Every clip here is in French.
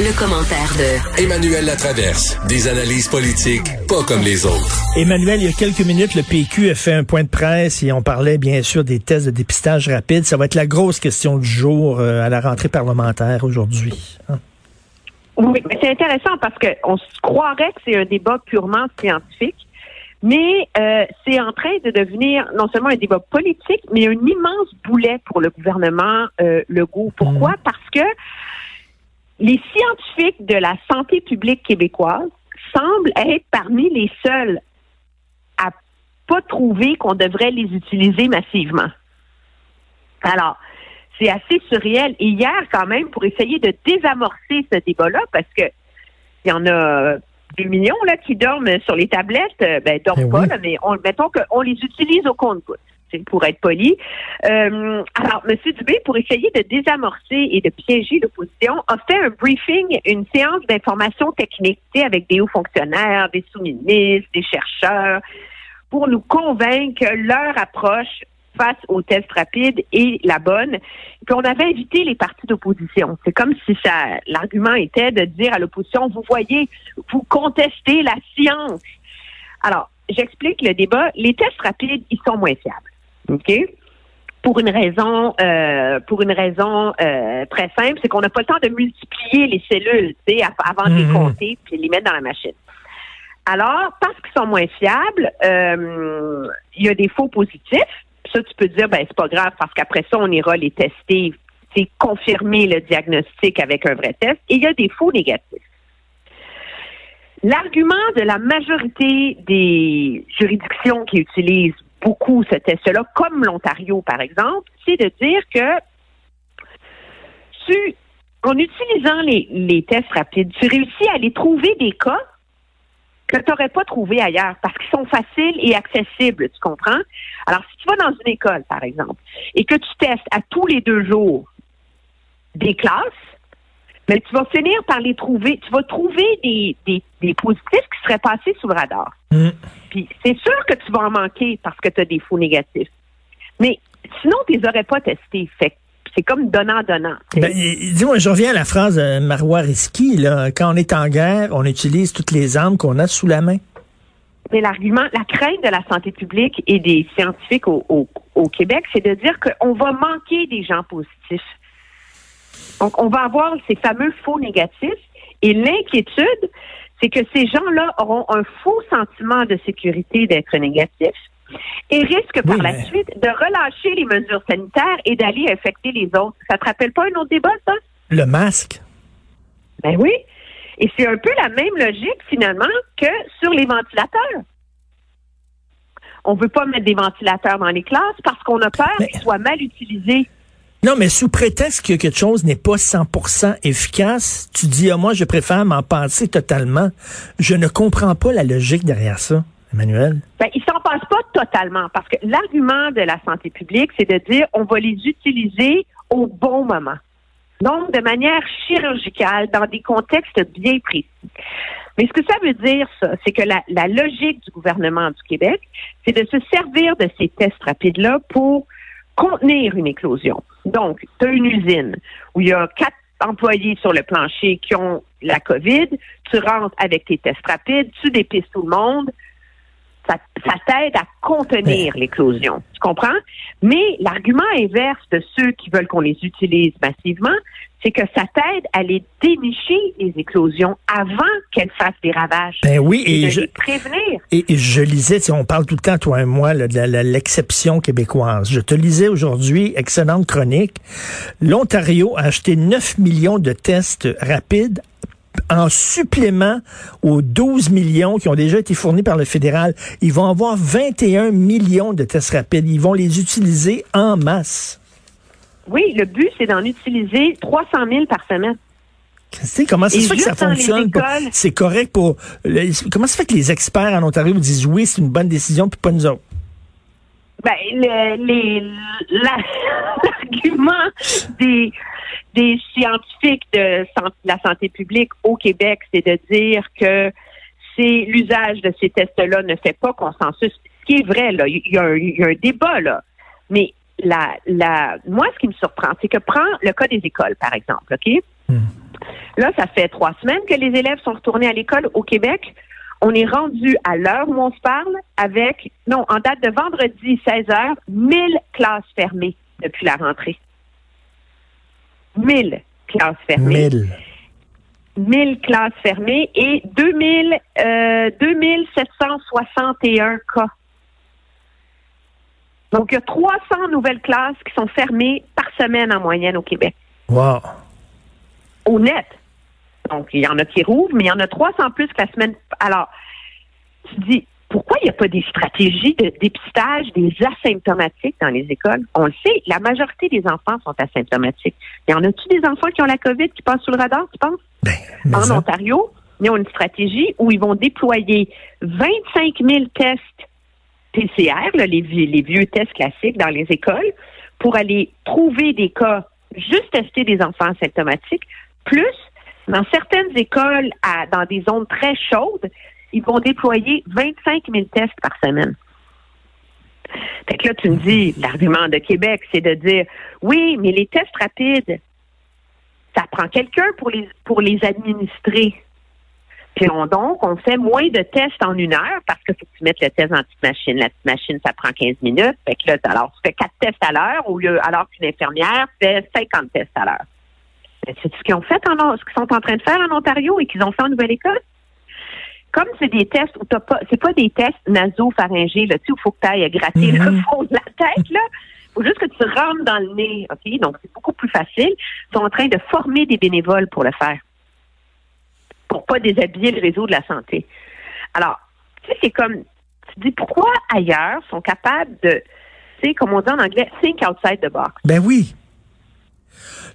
Le, commentaire de Emmanuel Latraverse. Des analyses politiques pas comme les autres. Emmanuel, il y a quelques minutes, le PQ a fait un point de presse et on parlait bien sûr des tests de dépistage rapide. Ça va être la grosse question du jour euh, à la rentrée parlementaire aujourd'hui. Hein? Oui, mais c'est intéressant parce qu'on se croirait que c'est un débat purement scientifique. Mais euh, c'est en train de devenir non seulement un débat politique, mais un immense boulet pour le gouvernement euh, Legault. Pourquoi? Mmh. Parce que les scientifiques de la santé publique québécoise semblent être parmi les seuls à pas trouver qu'on devrait les utiliser massivement. Alors, c'est assez surréel. Et hier, quand même, pour essayer de désamorcer ce débat-là, parce que il y en a des millions là qui dorment sur les tablettes, euh, ben dorment eh pas, mais on, mettons qu'on les utilise au compte-gouttes pour être poli. Euh, alors, M. Dubé, pour essayer de désamorcer et de piéger l'opposition, a fait un briefing, une séance d'information technique avec des hauts fonctionnaires, des sous-ministres, des chercheurs, pour nous convaincre que leur approche face aux tests rapides est la bonne. Puis on avait invité les partis d'opposition. C'est comme si ça l'argument était de dire à l'opposition, vous voyez, vous contestez la science. Alors, j'explique le débat. Les tests rapides, ils sont moins fiables. OK? Pour une raison, euh, pour une raison euh, très simple, c'est qu'on n'a pas le temps de multiplier les cellules, avant de les compter puis les mettre dans la machine. Alors, parce qu'ils sont moins fiables, euh, il y a des faux positifs. Ça, tu peux dire, ben c'est pas grave parce qu'après ça, on ira les tester, c'est confirmer le diagnostic avec un vrai test. Et il y a des faux négatifs. L'argument de la majorité des juridictions qui utilisent beaucoup ce test-là, comme l'Ontario, par exemple, c'est de dire que tu, en utilisant les, tests rapides, tu réussis à aller trouver des cas que tu n'aurais pas trouvé ailleurs parce qu'ils sont faciles et accessibles, tu comprends? Alors, si tu vas dans une école, par exemple, et que tu testes à tous les deux jours des classes, mais tu vas finir par les trouver, tu vas trouver des, des, des positifs qui seraient passés sous le radar. Mm. Puis c'est sûr que tu vas en manquer parce que tu as des faux négatifs. Mais sinon, tu les aurais pas testés. Fait c'est comme donnant-donnant. Ben, dis-moi, je reviens à la phrase de Marois Risky, là. Quand on est en guerre, on utilise toutes les armes qu'on a sous la main. Mais l'argument, la crainte de la santé publique et des scientifiques au, au, au Québec, c'est de dire qu'on va manquer des gens positifs. Donc, on va avoir ces fameux faux négatifs. Et l'inquiétude, c'est que ces gens-là auront un faux sentiment de sécurité d'être négatifs et risquent par la suite de relâcher les mesures sanitaires et d'aller infecter les autres. Ça te rappelle pas un autre débat, ça? Le masque. Ben oui. Et c'est un peu la même logique, finalement, que sur les ventilateurs. On ne veut pas mettre des ventilateurs dans les classes parce qu'on a peur qu'ils soient mal utilisés. Non, mais sous prétexte que quelque chose n'est pas 100% efficace, tu dis, ah, moi, je préfère m'en passer totalement. Je ne comprends pas la logique derrière ça, Emmanuel. Ben, ils s'en passent pas totalement parce que l'argument de la santé publique, c'est de dire, on va les utiliser au bon moment. Donc, de manière chirurgicale, dans des contextes bien précis. Mais ce que ça veut dire, ça, c'est que la, la logique du gouvernement du Québec, c'est de se servir de ces tests rapides-là pour contenir une éclosion. Donc, tu as une usine où il y a quatre employés sur le plancher qui ont la COVID, tu rentres avec tes tests rapides, tu dépistes tout le monde, ça, t'aide à contenir l'éclosion. Tu comprends? Mais l'argument inverse de ceux qui veulent qu'on les utilise massivement, c'est que ça t'aide à les dénicher, les éclosions, avant qu'elles fassent des ravages. Ben oui, et, je, prévenir. Et, je lisais, si on parle tout le temps, toi et moi, de l'exception québécoise. Je te lisais aujourd'hui, excellente chronique. L'Ontario a acheté 9 millions de tests rapides en supplément aux 12 millions qui ont déjà été fournis par le fédéral. Ils vont avoir 21 millions de tests rapides. Ils vont les utiliser en masse. Oui, le but, c'est d'en utiliser 300 000 par semaine. Christine, comment ça se fait que ça fonctionne? C'est correct pour... le- comment ça fait que les experts en Ontario vous disent oui, c'est une bonne décision, puis pas nous autres? Ben, le- les, la- l'argument des, des scientifiques de la santé publique au Québec, c'est de dire que c'est l'usage de ces tests-là ne fait pas consensus. Ce qui est vrai, là, il y, a un- il y a un débat, là. Mais la, la, moi, ce qui me surprend, c'est que prends le cas des écoles, par exemple, OK? Là, ça fait trois semaines que les élèves sont retournés à l'école au Québec. On est rendu à l'heure où on se parle avec, non, en date de vendredi 16 heures, 1000 classes fermées depuis la rentrée. 1000 classes fermées. 1000. 1000 classes fermées et 2000, euh, 2761 cas. Donc, il y a 300 nouvelles classes qui sont fermées par semaine en moyenne au Québec Wow. au net. Donc, il y en a qui rouvrent, mais il y en a 300 plus que la semaine. Alors, tu dis, pourquoi il n'y a pas des stratégies de dépistage des asymptomatiques dans les écoles? On le sait, la majorité des enfants sont asymptomatiques. Y en a-tu des enfants qui ont la COVID qui passent sous le radar, tu penses? Ben, En ça- Ontario, ils ont une stratégie où ils vont déployer 25 000 tests PCR, les, vieux, tests classiques dans les écoles, pour aller trouver des cas, juste tester des enfants asymptomatiques, plus dans certaines écoles, dans des zones très chaudes, ils vont déployer 25 000 tests par semaine. Fait que là, tu me dis, l'argument de Québec, c'est de dire, oui, mais les tests rapides, ça prend quelqu'un pour les, pour les administrer. Puis on, donc, on fait moins de tests en une heure parce qu'il faut que tu mettes le test dans la petite machine. La petite machine, ça prend 15 minutes. Fait que là, alors, tu fais quatre tests à l'heure au lieu, alors qu'une infirmière fait 50 tests à l'heure. Mais C'est ce qu'ils ont fait en, ce qu'ils sont en train de faire en Ontario et qu'ils ont fait en Nouvelle-Écosse. Comme c'est des tests où t'as pas, c'est pas des tests nasopharyngés, là, tu sais, où il faut que tu ailles gratter le Mhm. fond de la tête, là. faut juste que tu rentres dans le nez, OK? Donc, c'est beaucoup plus facile. Ils sont en train de former des bénévoles pour le faire. Pour pas déshabiller le réseau de la santé. Alors, tu sais, c'est comme, tu dis, pourquoi ailleurs sont capables de, tu sais, comme on dit en anglais, think outside the box? Ben oui.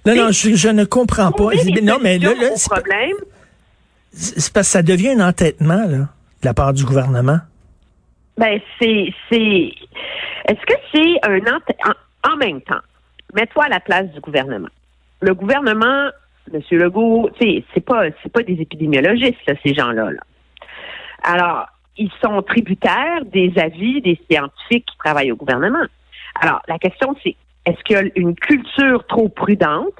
Non, non, je, je ne comprends pas. Non, mais là, là, c'est problème, c'est parce que ça devient un entêtement, là, de la part du gouvernement. Ben, c'est, c'est, est-ce que c'est un ent- en, en même temps, mets-toi à la place du gouvernement. Le gouvernement, M. Legault, c'est pas, c'est pas des épidémiologistes, ces gens-là, là. Alors, ils sont tributaires des avis des scientifiques qui travaillent au gouvernement. Alors, la question, c'est, est-ce qu'il y a une culture trop prudente?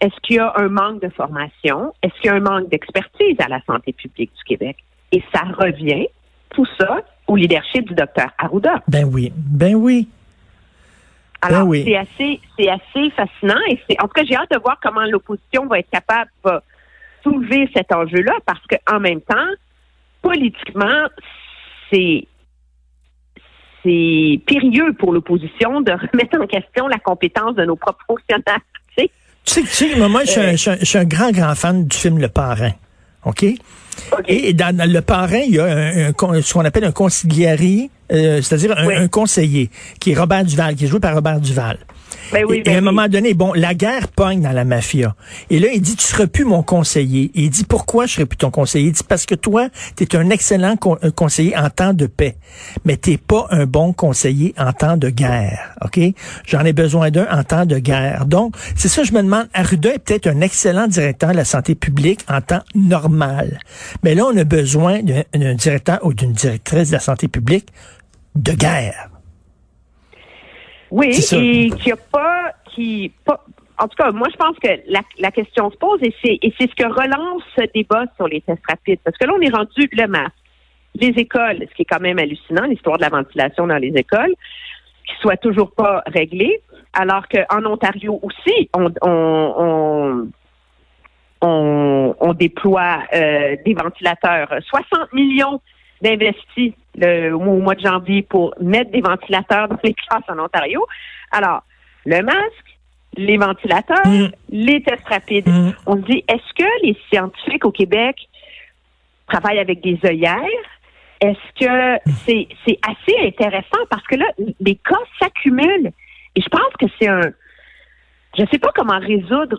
Est-ce qu'il y a un manque de formation? Est-ce qu'il y a un manque d'expertise à la santé publique du Québec? Et ça revient, tout ça, au leadership du docteur Arruda. Ben oui, ben oui. Alors, Ben oui. c'est assez, c'est assez fascinant et c'est, en tout cas, j'ai hâte de voir comment l'opposition va être capable de soulever cet enjeu-là parce qu'en même temps, politiquement, c'est, c'est périlleux pour l'opposition de remettre en question la compétence de nos propres fonctionnaires. tu sais. Tu sais, moi, je suis un- je suis un- je suis un grand, grand fan du film Le Parrain. OK? Et dans, dans le parrain, il y a un, ce qu'on appelle un consiglieri, euh, c'est-à-dire un, Oui. un conseiller, qui est Robert Duval, qui est joué par Robert Duval. Ben oui, et, ben et à un oui. moment donné, bon, la guerre pogne dans la mafia. Et là, il dit, tu seras plus mon conseiller. Et il dit, pourquoi je serai plus ton conseiller? Il dit, parce que toi, tu es un excellent con- euh, conseiller en temps de paix, mais t'es pas un bon conseiller en temps de guerre. OK? J'en ai besoin d'un en temps de guerre. Donc, c'est ça, je me demande, Arruda est peut-être un excellent directeur de la santé publique en temps normal. Mais là, on a besoin d'un directeur ou d'une directrice de la santé publique de guerre. Oui, et qui a pas, qui pas. En tout cas, moi, je pense que la, la question se pose et c'est et c'est ce que relance ce débat sur les tests rapides. Parce que là, on est rendu le masque. Les écoles, ce qui est quand même hallucinant, l'histoire de la ventilation dans les écoles, qui soit toujours pas réglée, alors qu'en Ontario aussi, on, on, on, on, on déploie euh, des ventilateurs. 60 millions d'investis au mois de janvier pour mettre des ventilateurs dans les classes en Ontario. Alors, le masque, les ventilateurs, Mm. les tests rapides. Mm. On se dit, est-ce que les scientifiques au Québec travaillent avec des œillères? Est-ce que c'est c'est assez intéressant? Parce que là, les cas s'accumulent et je pense que c'est un. Je ne sais pas comment résoudre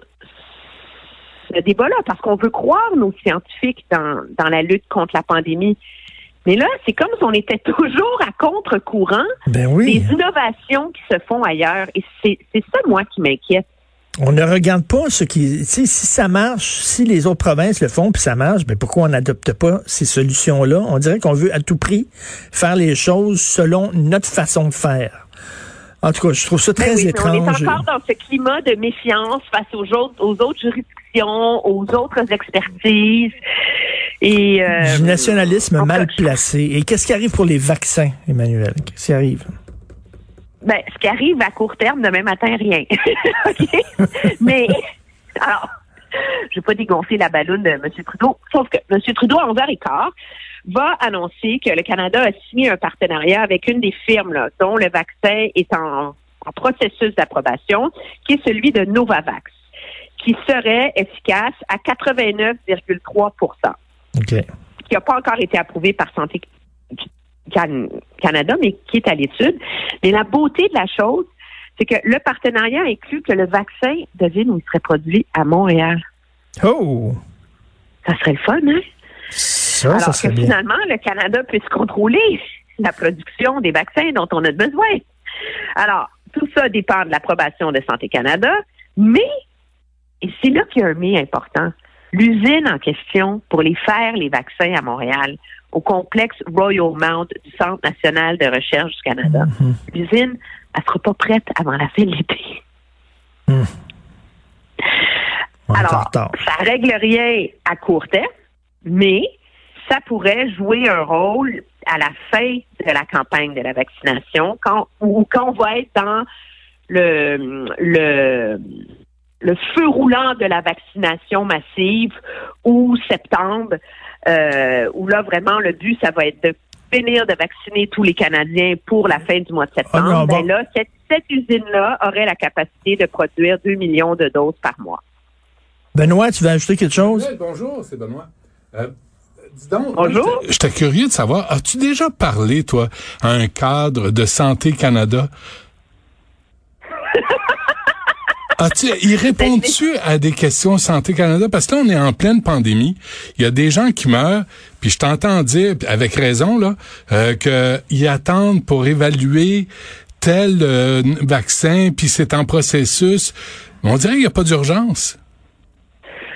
ce débat-là parce qu'on veut croire nos scientifiques dans, dans la lutte contre la pandémie. Mais là, c'est comme si on était toujours à contre-courant Ben oui. des innovations qui se font ailleurs. Et c'est ça, moi, qui m'inquiète. On ne regarde pas ce qui, si ça marche, si les autres provinces le font puis ça marche, ben pourquoi on n'adopte pas ces solutions-là? On dirait qu'on veut à tout prix faire les choses selon notre façon de faire. En tout cas, je trouve ça Ben très mais étrange. on est encore dans ce climat de méfiance face aux autres, aux autres juridictions, aux autres expertises. Et euh, du nationalisme mal placé. Et qu'est-ce qui arrive pour les vaccins, Emmanuel? Qu'est-ce qui arrive? Ben, ce qui arrive à court terme, demain matin, rien. Mais, alors, je vais pas dégonfler la balloune de M. Trudeau, sauf que M. Trudeau, à 11h15, va annoncer que le Canada a signé un partenariat avec une des firmes là, dont le vaccin est en, en processus d'approbation, qui est celui de Novavax, qui serait efficace à 89,3 OK. qui n'a pas encore été approuvé par Santé Can- Canada, mais qui est à l'étude. Mais la beauté de la chose, c'est que le partenariat inclut que le vaccin, devine où il serait produit à Montréal. Oh, Ça serait le fun, hein? ça, Alors ça serait que bien. finalement, le Canada puisse contrôler la production des vaccins dont on a besoin. Alors, tout ça dépend de l'approbation de Santé Canada, mais, et c'est là qu'il y a un mais important, l'usine en question pour les faire, les vaccins à Montréal, au complexe Royal Mount du Centre national de recherche du Canada, Mhm. l'usine, elle sera pas prête avant la fin de l'été. En Alors, ça règle rien à court terme, mais ça pourrait jouer un rôle à la fin de la campagne de la vaccination, quand ou quand on va être dans le le le feu roulant de la vaccination massive ou septembre, euh, où là vraiment le but ça va être de finir de vacciner tous les Canadiens pour la fin du mois de septembre. Ah non, bon. ben là, cette, cette usine-là aurait la capacité de produire 2 millions de doses par mois. Benoît, tu veux ajouter quelque chose? Ouais, bonjour, c'est Benoît. Euh, dis donc, Bonjour. J'étais curieux de savoir, as-tu déjà parlé, toi, à un cadre de Santé Canada? As-tu, ils répondent-tu à des questions Santé Canada? Parce que là, on est en pleine pandémie. Il y a des gens qui meurent, puis je t'entends dire, avec raison, là, euh, qu'ils attendent pour évaluer tel euh, vaccin, puis c'est en processus. On dirait qu'il n'y a pas d'urgence.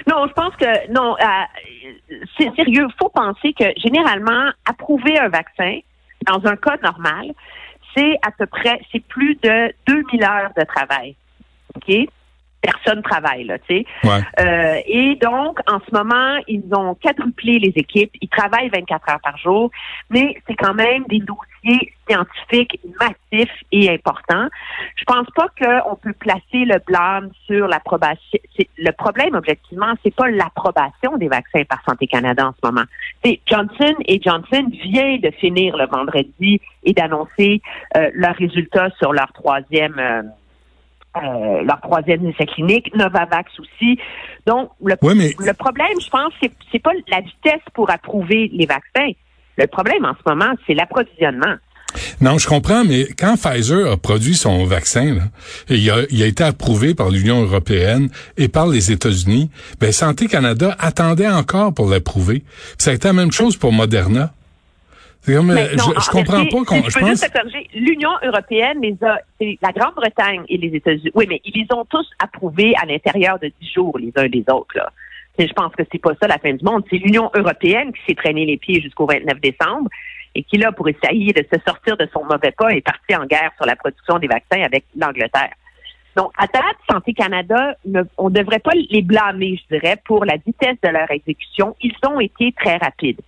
Non, je pense que non. euh, c'est sérieux. Il faut penser que généralement, approuver un vaccin dans un cas normal, c'est à peu près, c'est plus de 2000 heures de travail. OK? Personne travaille, là, tu sais. Ouais. Euh, et donc, en ce moment, ils ont quadruplé les équipes. Ils travaillent 24 heures par jour, mais c'est quand même des dossiers scientifiques massifs et importants. Je pense pas qu'on peut placer le blâme sur l'approbation. Le problème, objectivement, c'est pas l'approbation des vaccins par Santé Canada en ce moment. C'est Johnson et Johnson vient de finir le vendredi et d'annoncer euh, leurs résultats sur leur troisième. euh, euh, leur troisième essai clinique, Novavax aussi. Donc, le, Oui, mais le problème, je pense, c'est c'est pas la vitesse pour approuver les vaccins. Le problème en ce moment, c'est l'approvisionnement. Non, je comprends, mais quand Pfizer a produit son vaccin, là, il, a, il a été approuvé par l'Union européenne et par les États-Unis, ben Santé Canada attendait encore pour l'approuver. Ça a été la même chose pour Moderna. C'est comme, Mais non, je, je comprends pas qu'on. Je Je peux pense. juste te corriger. L'Union européenne les a, la Grande-Bretagne et les États-Unis. Oui, mais ils les ont tous approuvés à l'intérieur de dix jours les uns des autres. Là. Et je pense que c'est pas ça la fin du monde. C'est l'Union européenne qui s'est traîné les pieds jusqu'au 29 décembre et qui, là, pour essayer de se sortir de son mauvais pas, est parti en guerre sur la production des vaccins avec l'Angleterre. Donc, à date, Santé Canada, on ne devrait pas les blâmer, je dirais, pour la vitesse de leur exécution. Ils ont été très rapides.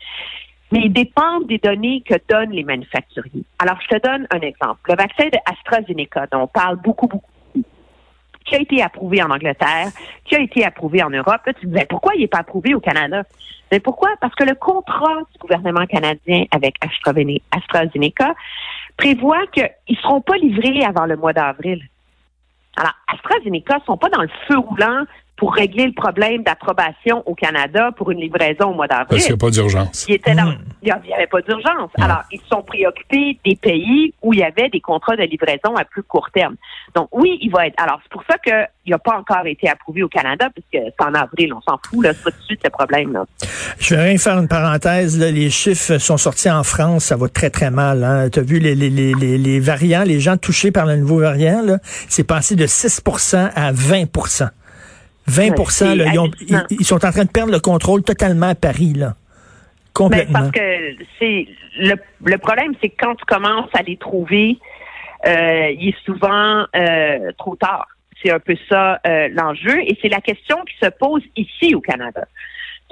Mais ils dépendent des données que donnent les manufacturiers. Alors, je te donne un exemple. Le vaccin de AstraZeneca, dont on parle beaucoup, beaucoup, qui a été approuvé en Angleterre, qui a été approuvé en Europe. Là, tu disais, pourquoi il n'est pas approuvé au Canada? Mais pourquoi? Parce que le contrat du gouvernement canadien avec AstraZene- AstraZeneca prévoit qu'ils ne seront pas livrés avant le mois d'avril. Alors, AstraZeneca ne sont pas dans le feu roulant pour régler le problème d'approbation au Canada pour une livraison au mois d'avril. Parce qu'il n'y a pas d'urgence. Il dans, Hmm. il n'y avait pas d'urgence. Alors, ils se sont préoccupés des pays où il y avait des contrats de livraison à plus court terme. Donc, oui, il va être. Alors, c'est pour ça qu'il n'a pas encore été approuvé au Canada, puisque c'est en avril, on s'en fout, là, c'est pas tout de suite le problème, là. Je vais rien faire une parenthèse. Là, les chiffres sont sortis en France, ça va très très mal. Hein. Tu as vu les, les, les, les, les variants, les gens touchés par le nouveau variant, là, c'est passé de 6% à 20 20 c'est là, ils, ont- ils- ils sont en train de perdre le contrôle totalement à Paris. Là. Complètement. parce que c'est le, le problème, c'est que quand tu commences à les trouver, euh, il est souvent euh, trop tard. C'est un peu ça euh, l'enjeu, et c'est la question qui se pose ici au Canada.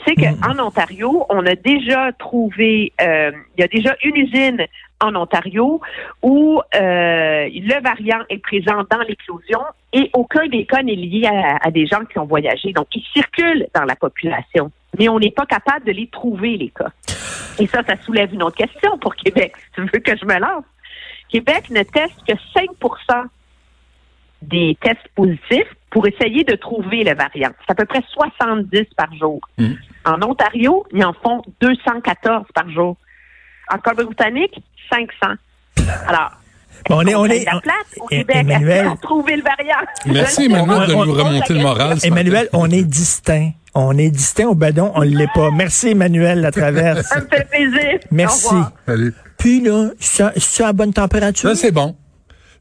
C'est qu'en Ontario, on a déjà trouvé, il y a déjà une usine en Ontario où euh, le variant est présent dans l'éclosion et aucun des cas n'est lié à, à des gens qui ont voyagé. Donc, ils circulent dans la population, mais on n'est pas capable de les trouver, les cas. Et ça, ça soulève une autre question pour Québec, si tu veux que je me lance? Québec ne teste que 5% des tests positifs pour essayer de trouver le variant. C'est à peu près 70 par jour. Mm. En Ontario, ils en font 214 par jour. En Colombie-Britannique, 500. Alors, on est- on est- la place au Eh, Québec Emmanuel. à trouver le variant. Merci, Emmanuel, de on- nous on- remonter le moral. Emmanuel, on est distinct. On est distinct au badon, on ne l'est pas. Merci Emmanuel la traverse. Ça me fait plaisir. Merci. Salut. Puis là, c'est c'est à bonne température? Là, c'est bon.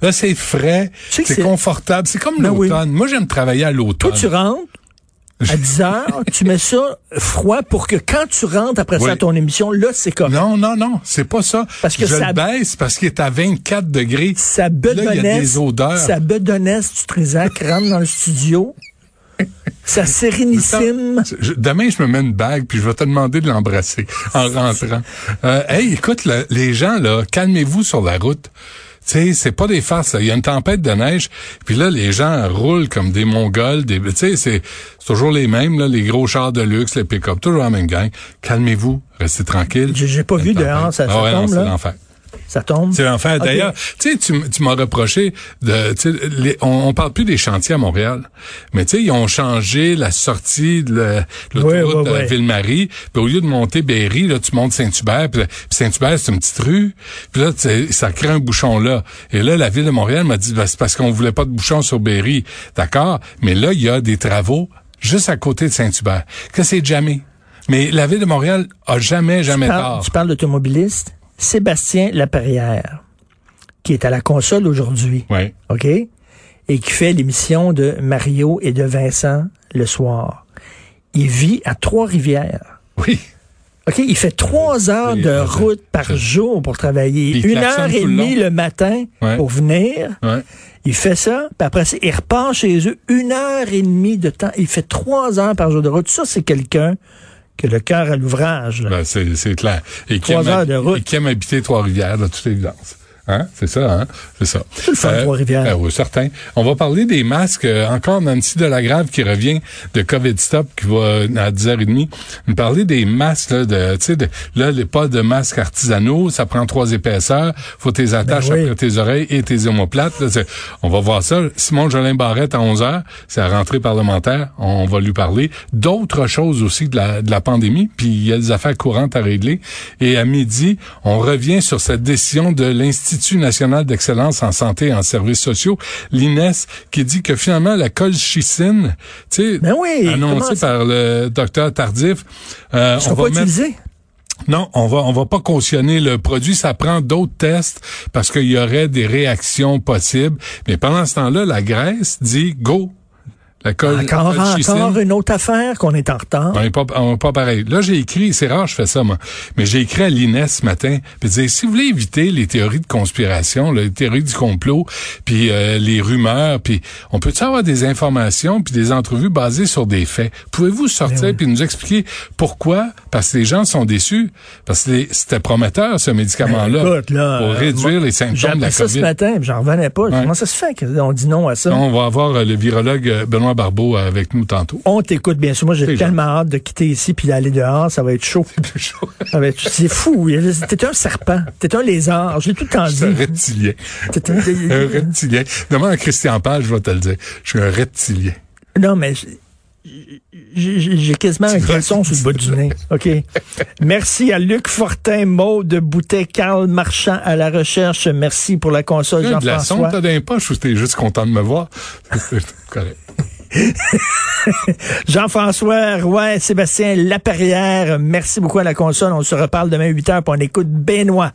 Là, c'est frais, c'est confortable. C'est comme Ben oui. l'automne. Moi, j'aime travailler à l'automne. Toi, tu rentres à 10 heures, tu mets ça froid pour que quand tu rentres après ça à ton émission, là, c'est comme Non, non, non, c'est pas ça. Parce que je ça- le baisse parce qu'il est à 24 degrés. sa Là, il y a bedonnesse, des odeurs. sa bedonnesse du Trisac rentre dans le studio. Sa sérénissime. Je- demain, je me mets une bague puis je vais te demander de l'embrasser en rentrant. Euh, hey, écoute, là, les gens, là, calmez-vous sur la route. Tu sais, c'est pas des farces. Il y a une tempête de neige, puis là, les gens roulent comme des Mongols. Des, tu sais, c'est toujours les mêmes, là, les gros chars de luxe, les pick-up, toujours la même gang. Calmez-vous, restez tranquille. J'ai- pas vu dehors, ça- ça Ah ouais, non, tombe, c'est là? Ça tombe? C'est l'enfer. D'ailleurs, tu sais, tu, m'as reproché de, les- on, on parle plus des chantiers à Montréal, mais tu sais, ils ont changé la sortie de l'autoroute de ouais. Ville-Marie. Puis au lieu de monter Berry, là, tu montes Saint-Hubert. Puis, Saint-Hubert, c'est une petite rue. Puis là, ça crée un bouchon là. Et là, la ville de Montréal m'a dit, ben, c'est parce qu'on voulait pas de bouchon sur Berry. D'accord, mais là, il y a des travaux juste à côté de Saint-Hubert. Que c'est jamais. Mais la ville de Montréal a jamais, jamais Tu parles- tort. tu parles d'automobiliste? Sébastien Laperrière, qui est à la console aujourd'hui. Ouais. OK? Et qui fait l'émission de Mario et de Vincent le soir. Il vit à Trois-Rivières. Oui. OK? Il fait trois heures de route par jour pour travailler. Une heure et le demie le matin Ouais. pour venir. Ouais. Il fait ça, puis après ça, il repart chez eux une heure et demie de temps. Il fait trois heures par jour de route. Ça, c'est quelqu'un qui a le cœur à l'ouvrage. Ben, c'est, c'est clair. Et qui Trois aime, heures de route. et qui aime habiter Trois-Rivières, de toute évidence. Hein? C'est ça, hein? C'est ça. Euh, oui, certain. On va parler des masques. Euh, encore Nancy Delagrave qui revient de COVID Stop, qui va euh, à 10h30 nous parler des masques, là, de, tu sais, de, là, les pas de masques artisanaux. Ça prend trois épaisseurs. Faut tes attaches Ben oui. après tes oreilles et tes omoplates. Là, on va voir ça. Simon Jolin Barrette à 11h. C'est la rentrée parlementaire. On va lui parler d'autres choses aussi de la, de la pandémie. Puis il y a des affaires courantes à régler. Et à midi, on revient sur cette décision de l'Institut national d'excellence en santé et en services sociaux, l'INES, qui dit que finalement la colchicine, tu sais, Ben oui, annoncée par le docteur Tardif, euh, on va pas mettre- non, on va on va pas cautionner le produit, ça prend d'autres tests parce qu'il y aurait des réactions possibles. Mais pendant ce temps-là, la Grèce dit go. La col- Encore, encore une autre affaire qu'on est en retard. On n'est pas, on est pas pareil. Là, j'ai écrit, c'est rare, je fais ça, moi, mais j'ai écrit à l'INES ce matin, puis dire, si vous voulez éviter les théories de conspiration, là, les théories du complot, puis euh, les rumeurs, puis on peut avoir des informations, puis des entrevues basées sur des faits? Pouvez-vous sortir puis nous expliquer pourquoi? Parce que les gens sont déçus, parce que c'était prometteur, ce médicament-là, Ben, là, pour euh, réduire les symptômes de la ça ce COVID. matin, puis j'en revenais pas. Ouais. Comment ça se fait qu'on dit non à ça? On va avoir euh, le virologue euh, Barbeau avec nous tantôt. On t'écoute, bien sûr. Moi, j'ai tellement hâte de quitter ici puis d'aller dehors. Ça va être chaud. C'est chaud. C'est fou. T'es un serpent. T'es un lézard. Je l'ai tout le temps dit. un reptilien. T'es un... reptilien. Demande à Christian Page, je vais te le dire. Je suis un reptilien. Non, mais j'ai quasiment un caleçon sur le bas du nez. OK. Merci à Luc Fortin, Maude Boutet, Carl Marchand à la recherche. Merci pour la console, Jean-François. De la sonde, t'as poche ou t'es juste content de me voir? correct. Jean-François Roy, Sébastien Laperrière, merci beaucoup à la console. On se reparle demain 8 h, pour on écoute Benoît.